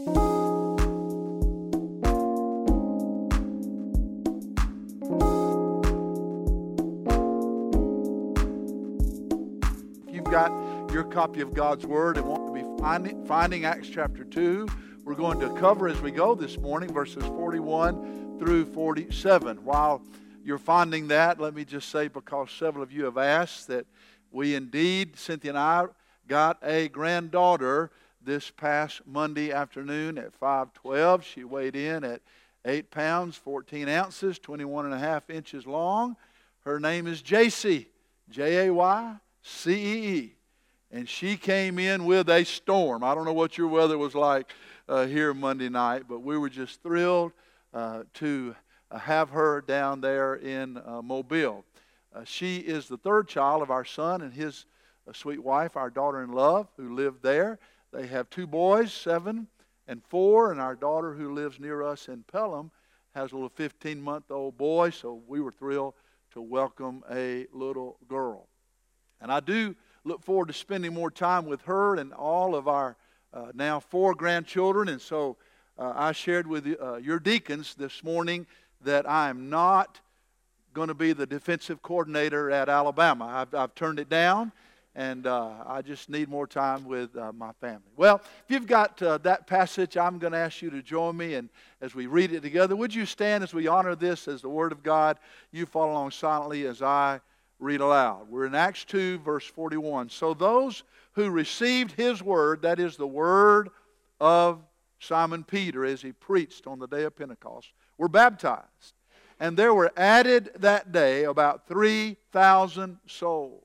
If you've got your copy of God's Word and want to be finding, finding Acts chapter 2, we're going to cover as we go this morning verses 41 through 47. While you're finding that, let me just say, because several of you have asked, that we indeed, Cynthia and I, got a granddaughter this past Monday afternoon at 512. She weighed in at 8 pounds, 14 ounces, 21 and a half inches long. Her name is JC, J A Y C E E. And she came in with a storm. I don't know what your weather was like uh, here Monday night, but we were just thrilled uh, to have her down there in uh, Mobile. Uh, she is the third child of our son and his uh, sweet wife, our daughter in love, who lived there. They have two boys, seven and four, and our daughter, who lives near us in Pelham, has a little 15 month old boy, so we were thrilled to welcome a little girl. And I do look forward to spending more time with her and all of our uh, now four grandchildren. And so uh, I shared with uh, your deacons this morning that I am not going to be the defensive coordinator at Alabama. I've, I've turned it down, and uh, I just need more time with uh, my family. Well, if you've got uh, that passage, I'm going to ask you to join me, and as we read it together, would you stand as we honor this as the Word of God? You follow along silently as I read aloud. We're in Acts 2, verse 41. So those who received his word, that is the word of Simon Peter as he preached on the day of Pentecost, were baptized. And there were added that day about 3,000 souls.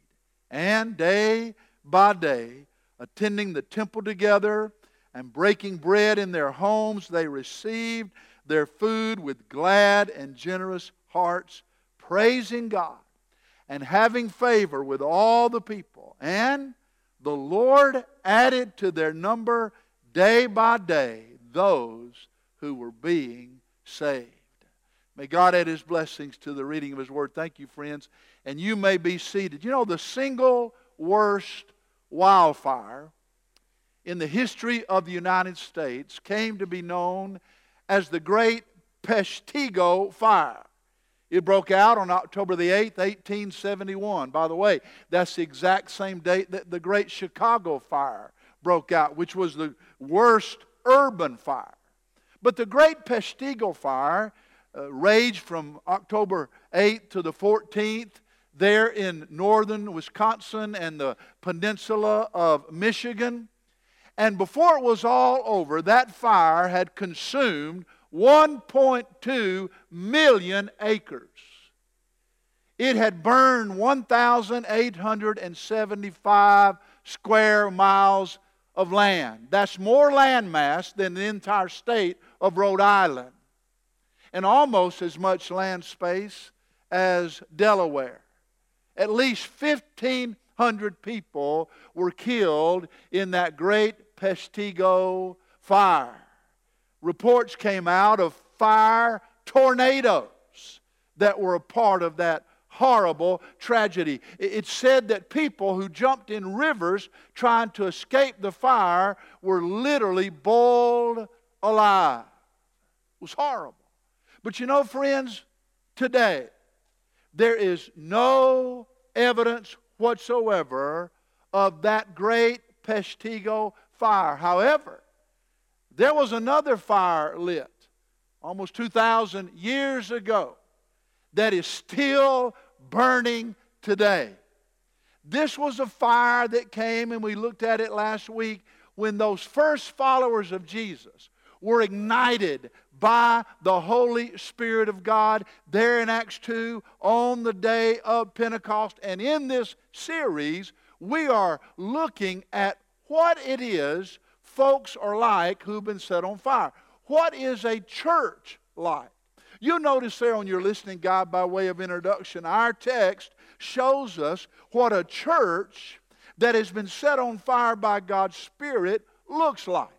And day by day, attending the temple together and breaking bread in their homes, they received their food with glad and generous hearts, praising God and having favor with all the people. And the Lord added to their number day by day those who were being saved. May God add His blessings to the reading of His Word. Thank you, friends. And you may be seated. You know, the single worst wildfire in the history of the United States came to be known as the Great Peshtigo Fire. It broke out on October the 8th, 1871. By the way, that's the exact same date that the Great Chicago Fire broke out, which was the worst urban fire. But the Great Peshtigo Fire uh, raged from October 8th to the 14th there in northern Wisconsin and the peninsula of Michigan. And before it was all over, that fire had consumed 1.2 million acres. It had burned 1,875 square miles of land. That's more land mass than the entire state of Rhode Island, and almost as much land space as Delaware. At least 1,500 people were killed in that great Peshtigo fire reports came out of fire tornadoes that were a part of that horrible tragedy. It said that people who jumped in rivers trying to escape the fire were literally boiled alive. It was horrible. But you know, friends, today there is no evidence whatsoever of that great Peshtigo fire. However, there was another fire lit almost 2,000 years ago that is still burning today. This was a fire that came, and we looked at it last week, when those first followers of Jesus were ignited by the Holy Spirit of God there in Acts 2 on the day of Pentecost. And in this series, we are looking at what it is folks are like who've been set on fire. What is a church like? You'll notice there on your listening guide by way of introduction, our text shows us what a church that has been set on fire by God's Spirit looks like.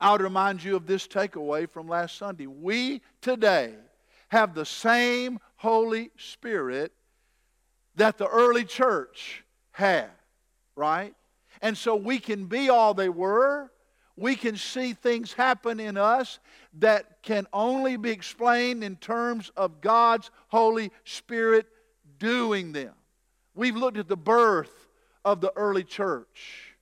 I would remind you of this takeaway from last Sunday. We today have the same Holy Spirit that the early church had, right? And so we can be all they were. We can see things happen in us that can only be explained in terms of God's Holy Spirit doing them. We've looked at the birth of the early church.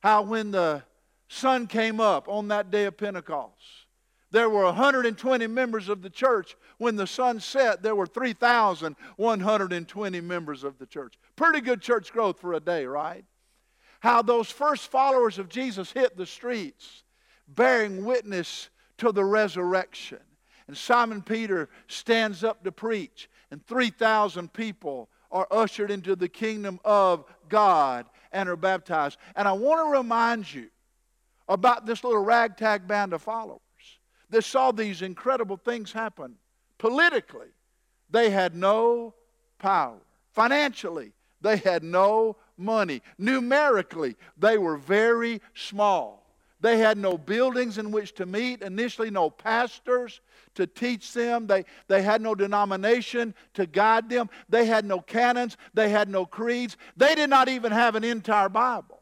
How when the sun came up on that day of Pentecost, there were 120 members of the church. When the sun set, there were 3,120 members of the church. Pretty good church growth for a day, right? How those first followers of Jesus hit the streets bearing witness to the resurrection. And Simon Peter stands up to preach, and 3,000 people are ushered into the kingdom of God and are baptized. And I want to remind you about this little ragtag band of followers that saw these incredible things happen. Politically, they had no power. Financially, they had no money. Numerically, they were very small. They had no buildings in which to meet, initially, no pastors to teach them. They, they had no denomination to guide them. They had no canons. They had no creeds. They did not even have an entire Bible.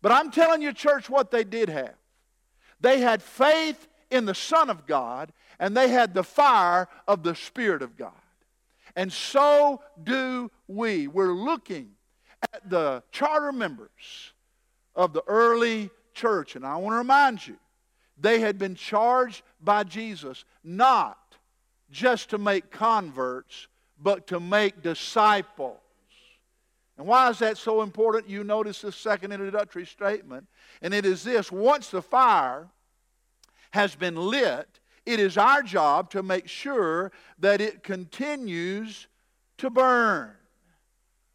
But I'm telling you, church, what they did have. They had faith in the Son of God, and they had the fire of the Spirit of God. And so do we. We're looking at the charter members of the early church, and I want to remind you, they had been charged by Jesus not just to make converts, but to make disciples. And why is that so important? You notice the second introductory statement, and it is this once the fire has been lit, it is our job to make sure that it continues to burn.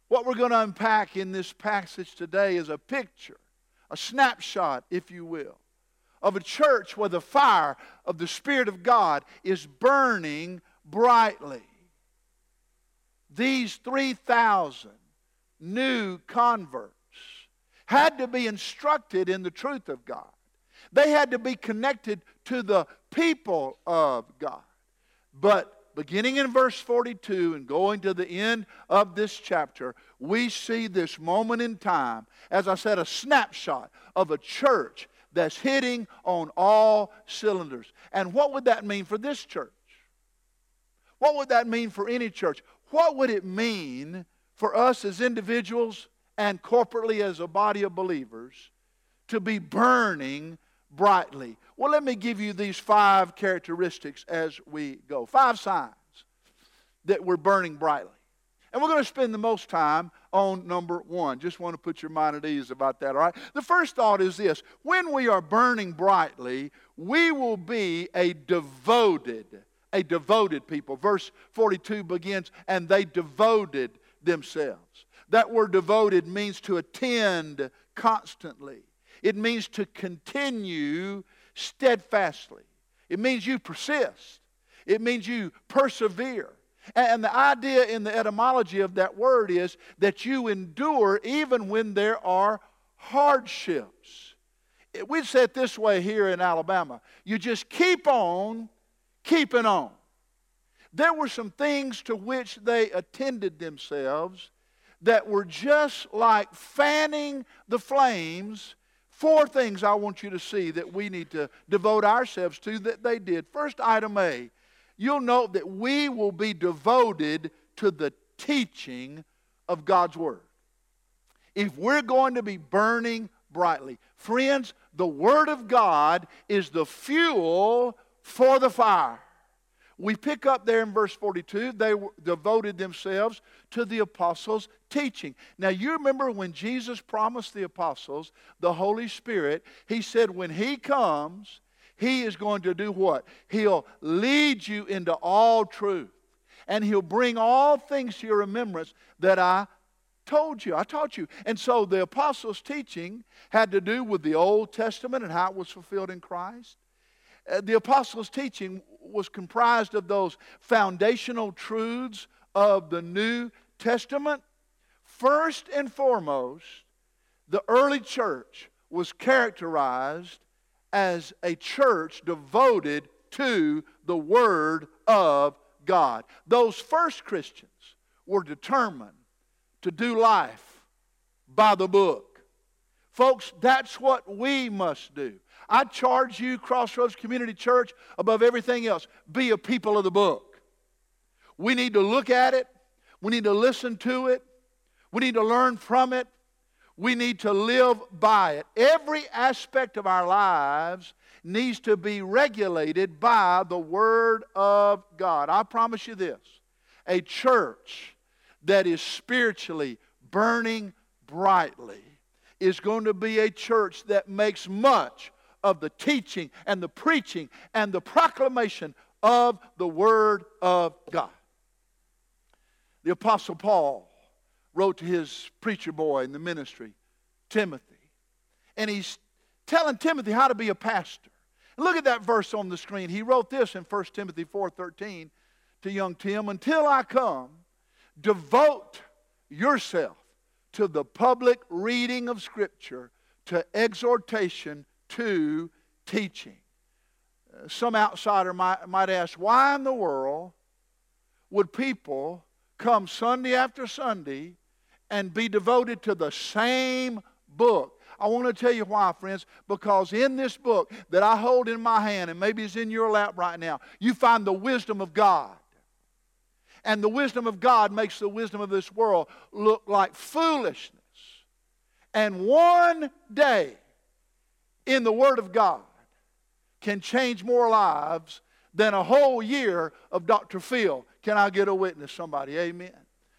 What we're going to unpack in this passage today is a picture, a snapshot, if you will, of a church where the fire of the Spirit of God is burning brightly. These 3,000 new converts had to be instructed in the truth of God. They had to be connected to the people of God. But beginning in verse 42 and going to the end of this chapter, we see this moment in time, as I said, a snapshot of a church that's hitting on all cylinders. And what would that mean for this church? What would that mean for any church? What would it mean for us as individuals and corporately as a body of believers to be burning brightly. Well, let me give you these five characteristics as we go. Five signs that we're burning brightly. And we're going to spend the most time on number one. Just want to put your mind at ease about that, all right? The first thought is this when we are burning brightly, we will be a devoted, a devoted people. Verse 42 begins, and they devoted themselves. That word devoted means to attend constantly it means to continue steadfastly. It means you persist. It means you persevere. And the idea in the etymology of that word is that you endure even when there are hardships. We'd say it this way here in Alabama you just keep on keeping on. There were some things to which they attended themselves that were just like fanning the flames Four things I want you to see that we need to devote ourselves to that they did. First, item A, you'll note that we will be devoted to the teaching of God's Word. If we're going to be burning brightly, friends, the Word of God is the fuel for the fire. We pick up there in verse 42, they devoted themselves to the apostles' teaching. Now, you remember when Jesus promised the apostles the Holy Spirit, he said, when he comes, he is going to do what? He'll lead you into all truth. And he'll bring all things to your remembrance that I told you. I taught you. And so the apostles' teaching had to do with the Old Testament and how it was fulfilled in Christ. Uh, the apostles' teaching was comprised of those foundational truths of the New Testament. First and foremost, the early church was characterized as a church devoted to the Word of God. Those first Christians were determined to do life by the book. Folks, that's what we must do. I charge you, Crossroads Community Church, above everything else, be a people of the book. We need to look at it, we need to listen to it, we need to learn from it, we need to live by it. Every aspect of our lives needs to be regulated by the Word of God. I promise you this a church that is spiritually burning brightly is going to be a church that makes much of the teaching and the preaching and the proclamation of the Word of God. The Apostle Paul wrote to his preacher boy in the ministry, Timothy. And he's telling Timothy how to be a pastor. Look at that verse on the screen. He wrote this in 1 Timothy 4:13 to young Tim, "Until I come, devote yourself to the public reading of scripture, to exhortation, to teaching." Uh, some outsider might, might ask, why in the world would people come Sunday after Sunday and be devoted to the same book. I want to tell you why, friends, because in this book that I hold in my hand, and maybe it's in your lap right now, you find the wisdom of God. And the wisdom of God makes the wisdom of this world look like foolishness. And one day in the Word of God can change more lives than a whole year of Dr. Phil. Can I get a witness, somebody? Amen.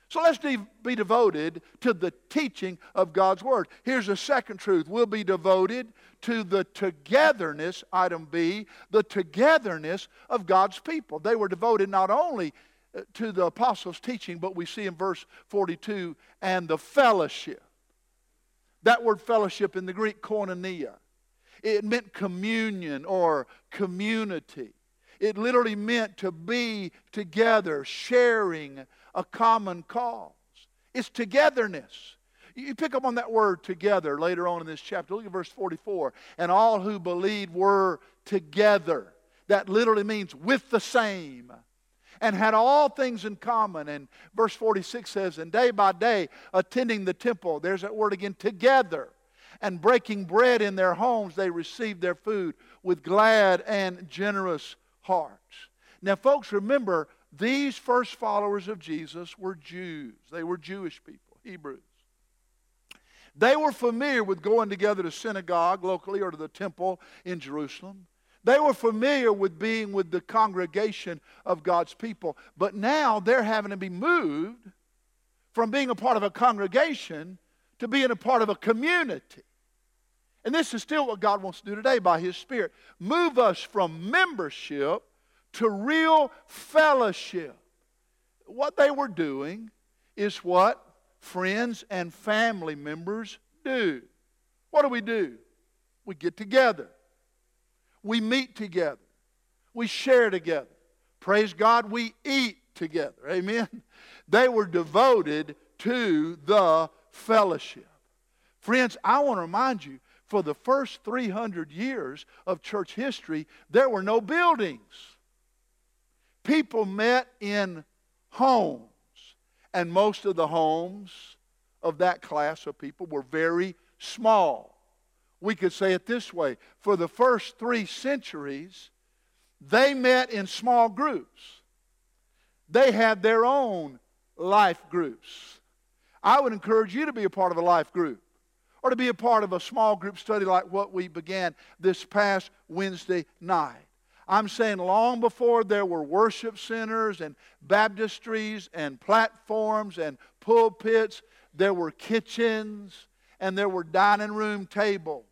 So let's be devoted to the teaching of God's Word. Here's a second truth we'll be devoted to the togetherness, item B, the togetherness of God's people. They were devoted not only uh, to the apostles' teaching, but we see in verse 42 and the fellowship. That word fellowship in the Greek, koinonia, it meant communion or community. It literally meant to be together, sharing a common cause. It's togetherness. You pick up on that word together later on in this chapter. Look at verse 44. And all who believed were together. That literally means with the same. And had all things in common. And verse 46 says, And day by day, attending the temple, there's that word again, together. And breaking bread in their homes, they received their food with glad and generous hearts. Now, folks, remember, these first followers of Jesus were Jews. They were Jewish people, Hebrews. They were familiar with going together to synagogue locally or to the temple in Jerusalem. They were familiar with being with the congregation of God's people. But now they're having to be moved from being a part of a congregation to being a part of a community. And this is still what God wants to do today by His Spirit. Move us from membership to real fellowship. What they were doing is what friends and family members do. What do we do? We get together, we meet together, we share together. Praise God, we eat together. Amen. They were devoted to the fellowship. Friends, I want to remind you for the first 300 years of church history, there were no buildings people met in homes, and most of the homes of that class of people were very small. We could say it this way for the first three centuries, they met in small groups. They had their own life groups. I would encourage you to be a part of a life group or to be a part of a small group study like what we began this past Wednesday night. I'm saying long before there were worship centers and baptistries and platforms and pulpits, there were kitchens and there were dining room tables.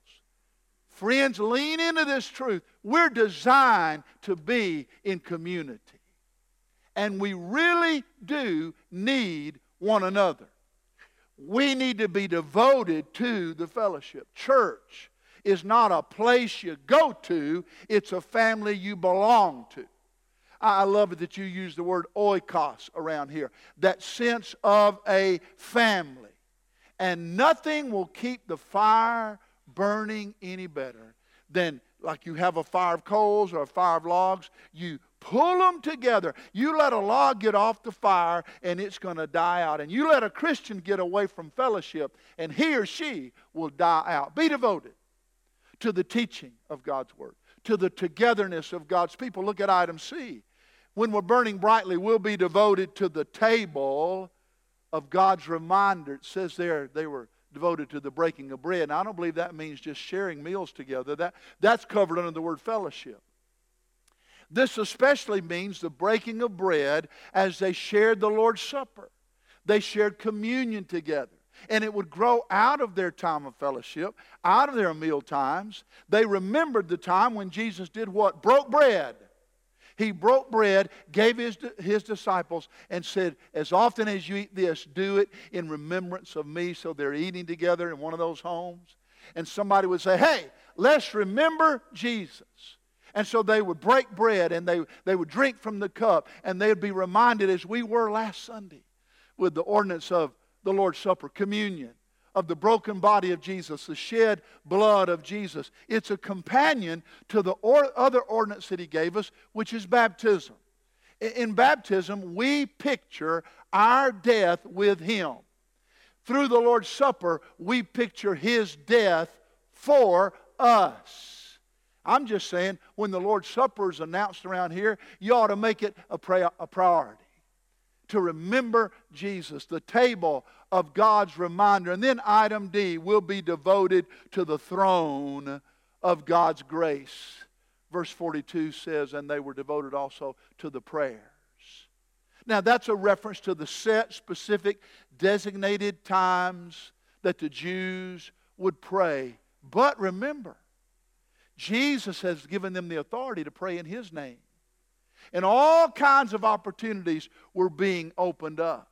Friends, lean into this truth. We're designed to be in community. And we really do need one another. We need to be devoted to the fellowship. Church is not a place you go to, it's a family you belong to. I love it that you use the word oikos around here, that sense of a family. And nothing will keep the fire burning any better than like you have a fire of coals or a fire of logs, you pull them together. You let a log get off the fire and it's going to die out. And you let a Christian get away from fellowship and he or she will die out. Be devoted to the teaching of God's Word, to the togetherness of God's people. Look at item C. When we're burning brightly, we'll be devoted to the table of God's reminder. It says there they were devoted to the breaking of bread. And I don't believe that means just sharing meals together. That, that's covered under the word fellowship. This especially means the breaking of bread as they shared the Lord's Supper. They shared communion together. And it would grow out of their time of fellowship, out of their meal times. They remembered the time when Jesus did what? Broke bread. He broke bread, gave his, his disciples, and said, As often as you eat this, do it in remembrance of me. So they're eating together in one of those homes. And somebody would say, Hey, let's remember Jesus. And so they would break bread and they, they would drink from the cup, and they would be reminded, as we were last Sunday, with the ordinance of the Lord's Supper, communion of the broken body of Jesus, the shed blood of Jesus. It's a companion to the or other ordinance that he gave us, which is baptism. In baptism, we picture our death with him. Through the Lord's Supper, we picture his death for us. I'm just saying, when the Lord's Supper is announced around here, you ought to make it a, a priority to remember Jesus, the table of God's reminder. And then item D will be devoted to the throne of God's grace. Verse 42 says, and they were devoted also to the prayers. Now, that's a reference to the set, specific, designated times that the Jews would pray. But remember, Jesus has given them the authority to pray in His name. And all kinds of opportunities were being opened up.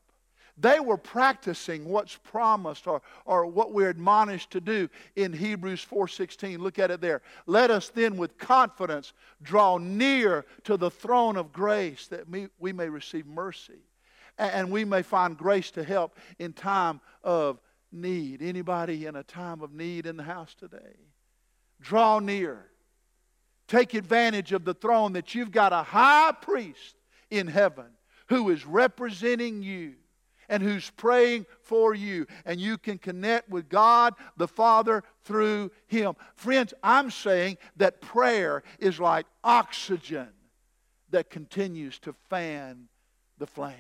They were practicing what's promised or, or what we're admonished to do in Hebrews 4:16. Look at it there. Let us then with confidence draw near to the throne of grace that we, may receive mercy and we may find grace to help in time of need. Anybody in a time of need in the house today? Draw near. Take advantage of the throne that you've got a high priest in heaven who is representing you and who's praying for you. And you can connect with God the Father through Him. Friends, I'm saying that prayer is like oxygen that continues to fan the flames.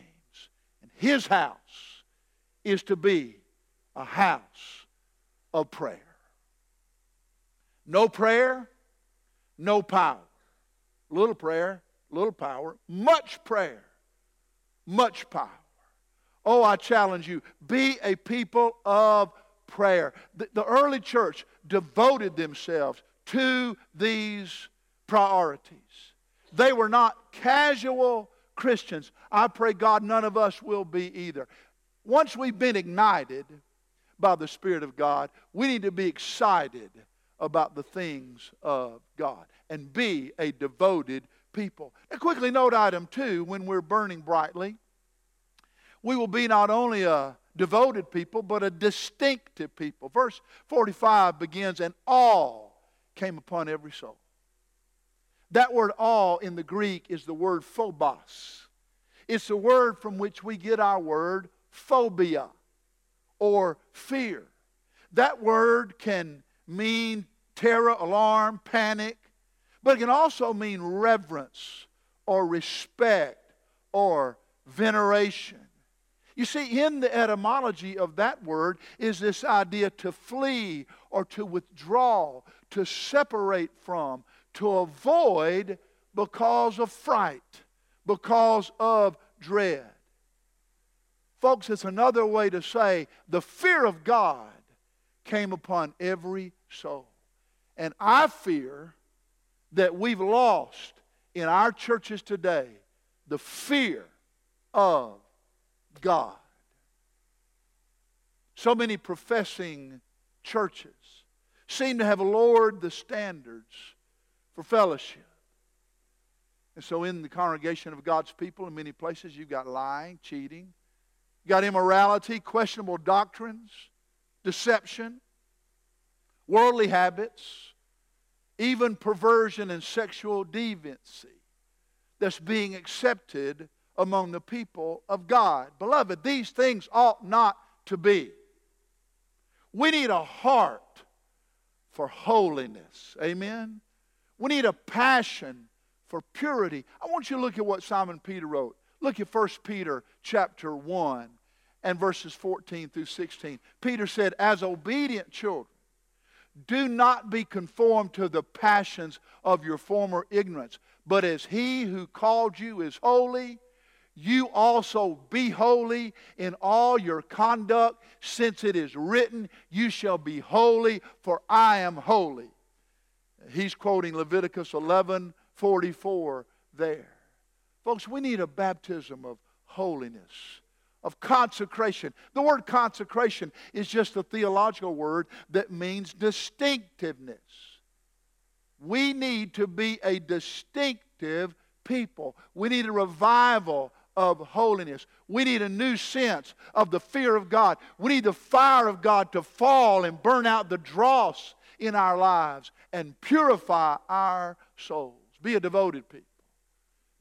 And His house is to be a house of prayer. No prayer, no power. Little prayer, little power. Much prayer, much power. Oh, I challenge you be a people of prayer. The, the early church devoted themselves to these priorities. They were not casual Christians. I pray God none of us will be either. Once we've been ignited by the Spirit of God, we need to be excited about the things of God and be a devoted people. Now, quickly note item two when we're burning brightly, we will be not only a devoted people, but a distinctive people. Verse 45 begins, and all came upon every soul. That word all in the Greek is the word phobos. It's the word from which we get our word phobia or fear. That word can mean terror, alarm, panic, but it can also mean reverence or respect or veneration. You see, in the etymology of that word is this idea to flee or to withdraw, to separate from, to avoid because of fright, because of dread. Folks, it's another way to say the fear of God came upon every soul. And I fear that we've lost in our churches today the fear of God. so many professing churches seem to have lowered the standards for fellowship. And so, in the congregation of God's people, in many places, you've got lying, cheating, you've got immorality, questionable doctrines, deception, worldly habits, even perversion and sexual deviancy that's being accepted among the people of God. Beloved, these things ought not to be. We need a heart for holiness. Amen? We need a passion for purity. I want you to look at what Simon Peter wrote. Look at 1 Peter chapter 1 and verses 14 through 16. Peter said, As obedient children, do not be conformed to the passions of your former ignorance, but as he who called you is holy, you also be holy in all your conduct, since it is written, You shall be holy, for I am holy. He's quoting Leviticus 11 44 there. Folks, we need a baptism of holiness, of consecration. The word consecration is just a theological word that means distinctiveness. We need to be a distinctive people. We need a revival of holiness. We need a new sense of the fear of God. We need the fire of God to fall and burn out the dross in our lives and purify our souls. Be a devoted people.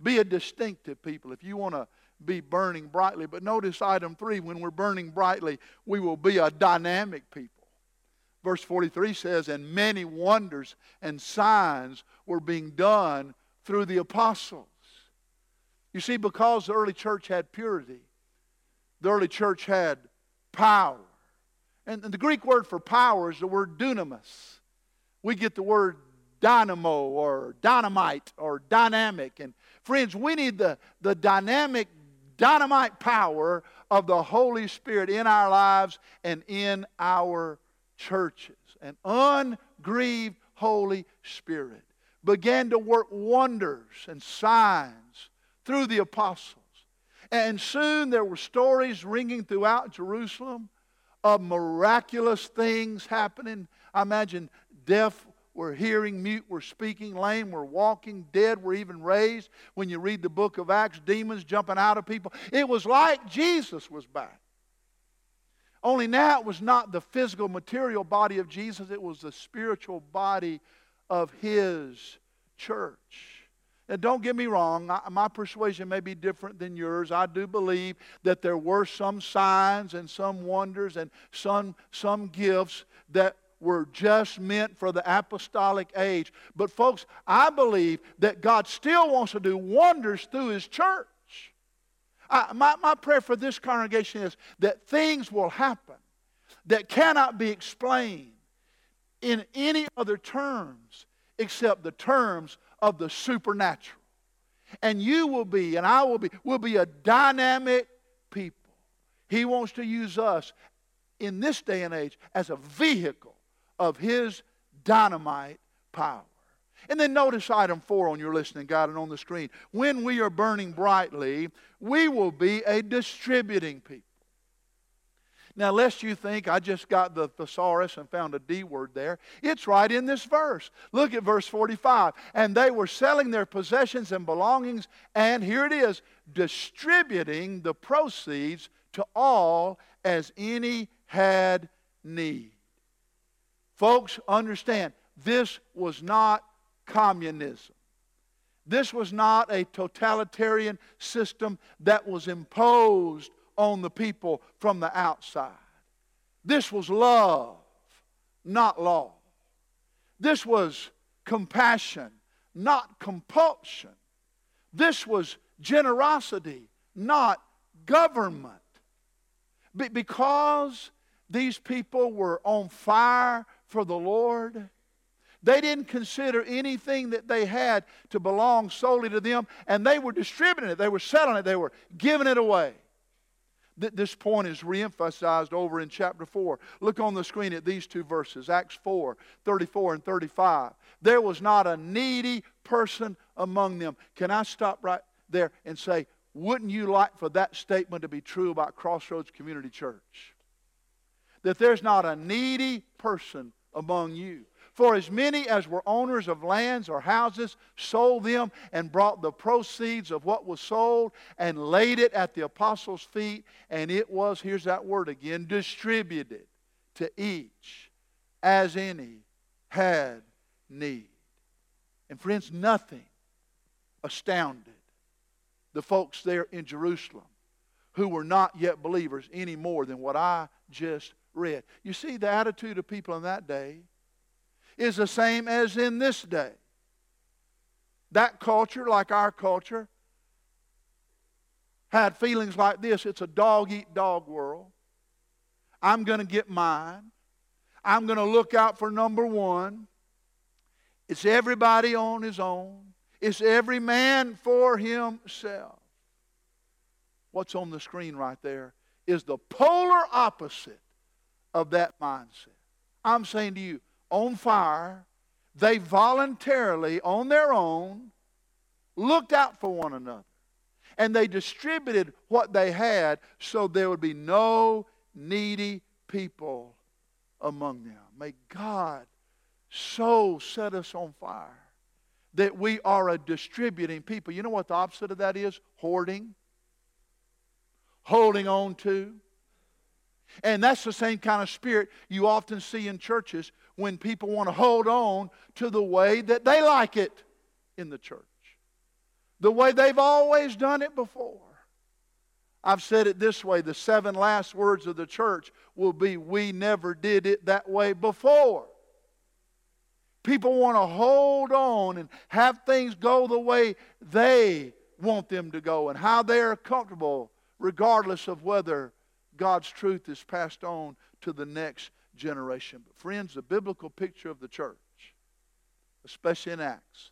Be a distinctive people if you want to be burning brightly. But notice item three when we're burning brightly, we will be a dynamic people. Verse 43 says, And many wonders and signs were being done through the apostles. You see, because the early church had purity, the early church had power. And the Greek word for power is the word dunamis. We get the word dynamo or dynamite or dynamic. And friends, we need the, the dynamic, dynamite power of the Holy Spirit in our lives and in our churches. An ungrieved Holy Spirit began to work wonders and signs through the apostles. And soon there were stories ringing throughout Jerusalem of miraculous things happening. I imagine deaf were hearing, mute we're speaking, lame we're walking, dead we're even raised. When you read the book of Acts, demons jumping out of people. It was like Jesus was back. Only now it was not the physical, material body of Jesus, it was the spiritual body of his church. Now, don't get me wrong, I, my persuasion may be different than yours. I do believe that there were some signs and some wonders and some, some gifts that were just meant for the apostolic age. But, folks, I believe that God still wants to do wonders through His church. I, my, my prayer for this congregation is that things will happen that cannot be explained in any other terms except the terms of the supernatural. And you will be, and I will be, will be a dynamic people. He wants to use us in this day and age as a vehicle of His dynamite power. And then notice item four on your listening guide and on the screen. When we are burning brightly, we will be a distributing people. Now, lest you think I just got the thesaurus and found a D word there, it's right in this verse. Look at verse 45. And they were selling their possessions and belongings, and here it is, distributing the proceeds to all as any had need. Folks, understand, this was not communism. This was not a totalitarian system that was imposed on the people from the outside. This was love, not law. This was compassion, not compulsion. This was generosity, not government. because these people were on fire for the Lord, they didn't consider anything that they had to belong solely to them, and they were distributing it, they were selling it, they were giving it away this point is reemphasized over in chapter 4. Look on the screen at these two verses Acts 4 34 and 35. There was not a needy person among them. Can I stop right there and say, wouldn't you like for that statement to be true about Crossroads Community Church? that there's not a needy person among you. For as many as were owners of lands or houses sold them and brought the proceeds of what was sold and laid it at the apostles' feet, and it was, here's that word again, distributed to each as any had need. And friends, nothing astounded the folks there in Jerusalem who were not yet believers any more than what I just read. You see, the attitude of people in that day is the same as in this day. That culture, like our culture, had feelings like this it's a dog eat dog world. I'm going to get mine. I'm going to look out for number one. It's everybody on his own. It's every man for himself. What's on the screen right there is the polar opposite of that mindset. I'm saying to you, on fire, they voluntarily, on their own, looked out for one another. And they distributed what they had so there would be no needy people among them. May God so set us on fire that we are a distributing people. You know what the opposite of that is? Hoarding, holding on to. And that's the same kind of spirit you often see in churches when people want to hold on to the way that they like it in the church, the way they've always done it before. I've said it this way the seven last words of the church will be, We never did it that way before. People want to hold on and have things go the way they want them to go and how they're comfortable, regardless of whether God's truth is passed on to the next generation. But, friends, the biblical picture of the church, especially in Acts,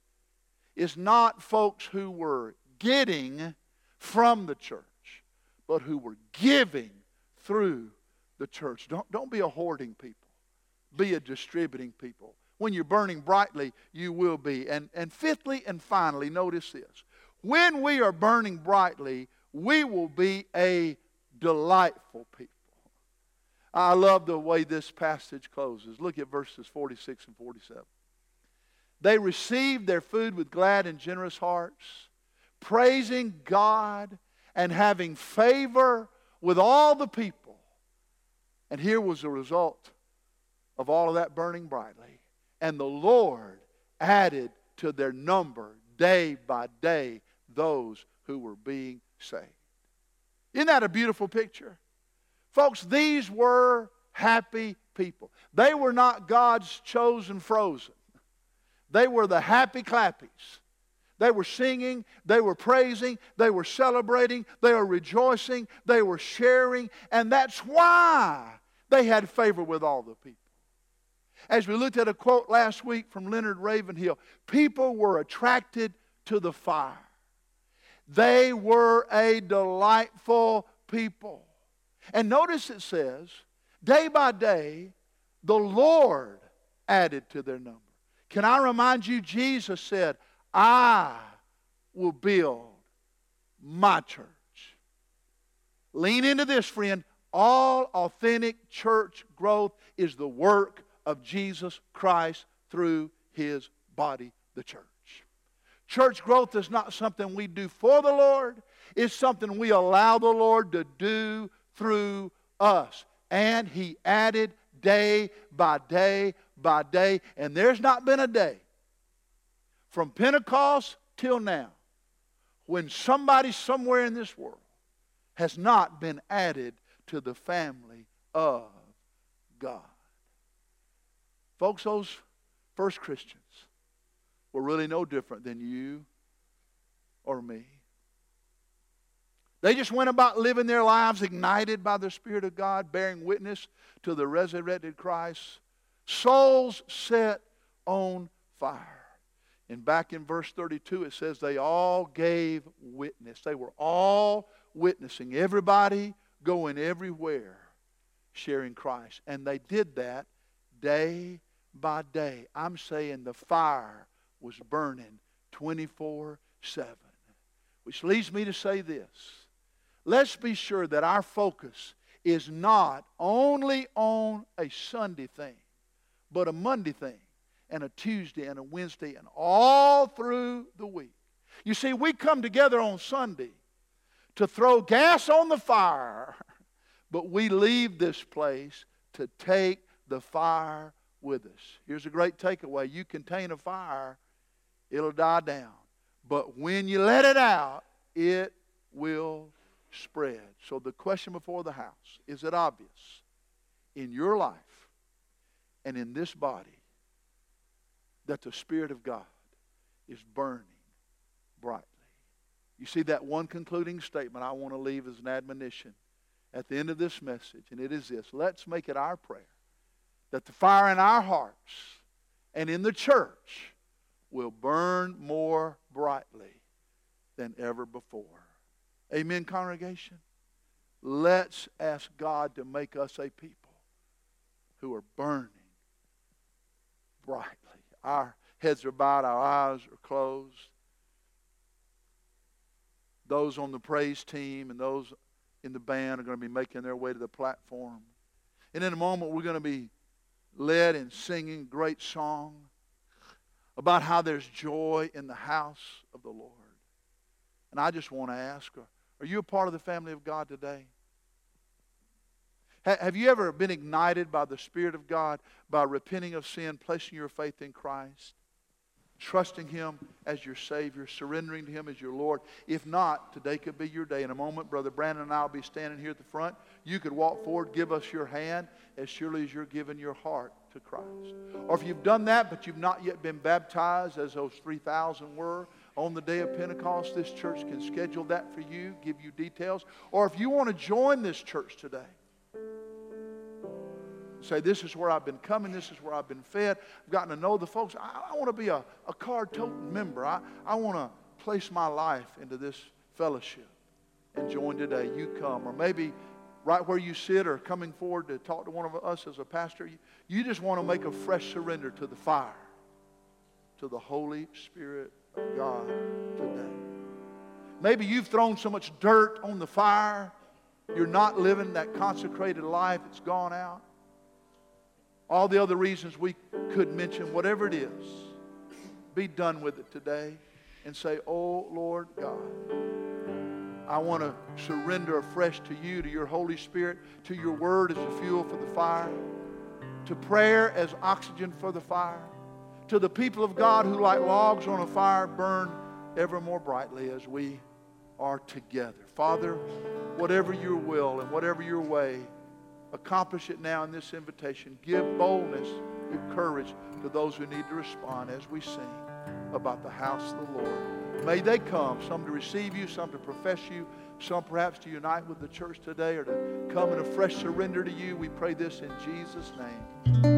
is not folks who were getting from the church, but who were giving through the church. Don't, don't be a hoarding people, be a distributing people. When you're burning brightly, you will be. And, and fifthly and finally, notice this. When we are burning brightly, we will be a delightful people. I love the way this passage closes. Look at verses 46 and 47. They received their food with glad and generous hearts, praising God and having favor with all the people. And here was the result of all of that burning brightly. And the Lord added to their number day by day those who were being saved. Isn't that a beautiful picture? Folks, these were happy people. They were not God's chosen frozen. They were the happy clappies. They were singing, they were praising, they were celebrating, they were rejoicing, they were sharing, and that's why they had favor with all the people. As we looked at a quote last week from Leonard Ravenhill, people were attracted to the fire. They were a delightful people. And notice it says, day by day, the Lord added to their number. Can I remind you, Jesus said, I will build my church. Lean into this, friend. All authentic church growth is the work of Jesus Christ through his body, the church. Church growth is not something we do for the Lord, it's something we allow the Lord to do through us. And he added day by day by day. And there's not been a day from Pentecost till now when somebody somewhere in this world has not been added to the family of God. Folks, those first Christians were really no different than you or me. They just went about living their lives ignited by the Spirit of God, bearing witness to the resurrected Christ. Souls set on fire. And back in verse 32, it says they all gave witness. They were all witnessing. Everybody going everywhere sharing Christ. And they did that day by day. I'm saying the fire was burning 24 7. Which leads me to say this Let's be sure that our focus is not only on a Sunday thing, but a Monday thing, and a Tuesday, and a Wednesday, and all through the week. You see, we come together on Sunday to throw gas on the fire, but we leave this place to take the fire with us. Here's a great takeaway you contain a fire, it'll die down. But when you let it out, it will spread. So the question before the house is it obvious in your life and in this body that the Spirit of God is burning brightly? You see that one concluding statement I want to leave as an admonition at the end of this message, and it is this let's make it our prayer that the fire in our hearts and in the church will burn more brightly than ever before. Amen, congregation? Let's ask God to make us a people who are burning brightly. Our heads are bowed, our eyes are closed. Those on the praise team and those in the band are going to be making their way to the platform. And in a moment, we're going to be led in singing great song about how there's joy in the house of the Lord. And I just want to ask, are you a part of the family of God today? Have you ever been ignited by the Spirit of God by repenting of sin, placing your faith in Christ, trusting Him as your Savior, surrendering to Him as your Lord? If not, today could be your day. In a moment, Brother Brandon and I will be standing here at the front. You could walk forward, give us your hand as surely as you're giving your heart to Christ. Or if you've done that, but you've not yet been baptized, as those 3,000 were, on the day of Pentecost, this church can schedule that for you, give you details. Or if you want to join this church today, say, This is where I've been coming, this is where I've been fed, I've gotten to know the folks. I, I want to be a, a card toting member. I, I want to place my life into this fellowship and join today. You come. Or maybe right where you sit or coming forward to talk to one of us as a pastor, you, just want to make a fresh surrender to the fire, to the Holy Spirit of God today. Maybe you've thrown so much dirt on the fire, you're not living that consecrated life, it's gone out. All the other reasons we could mention, whatever it is, be done with it today and say, Oh Lord God, I want to surrender afresh to you, to your Holy Spirit, to your word as a fuel for the fire, to prayer as oxygen for the fire to the people of God who, like logs on a fire, burn ever more brightly as we are together. Father, whatever your will and whatever your way, accomplish it now in this invitation. Give boldness, give courage to those who need to respond as we sing about the house of the Lord. May they come, some to receive you, some to profess you, some perhaps to unite with the church today or to come in a fresh surrender to you. We pray this in Jesus' name.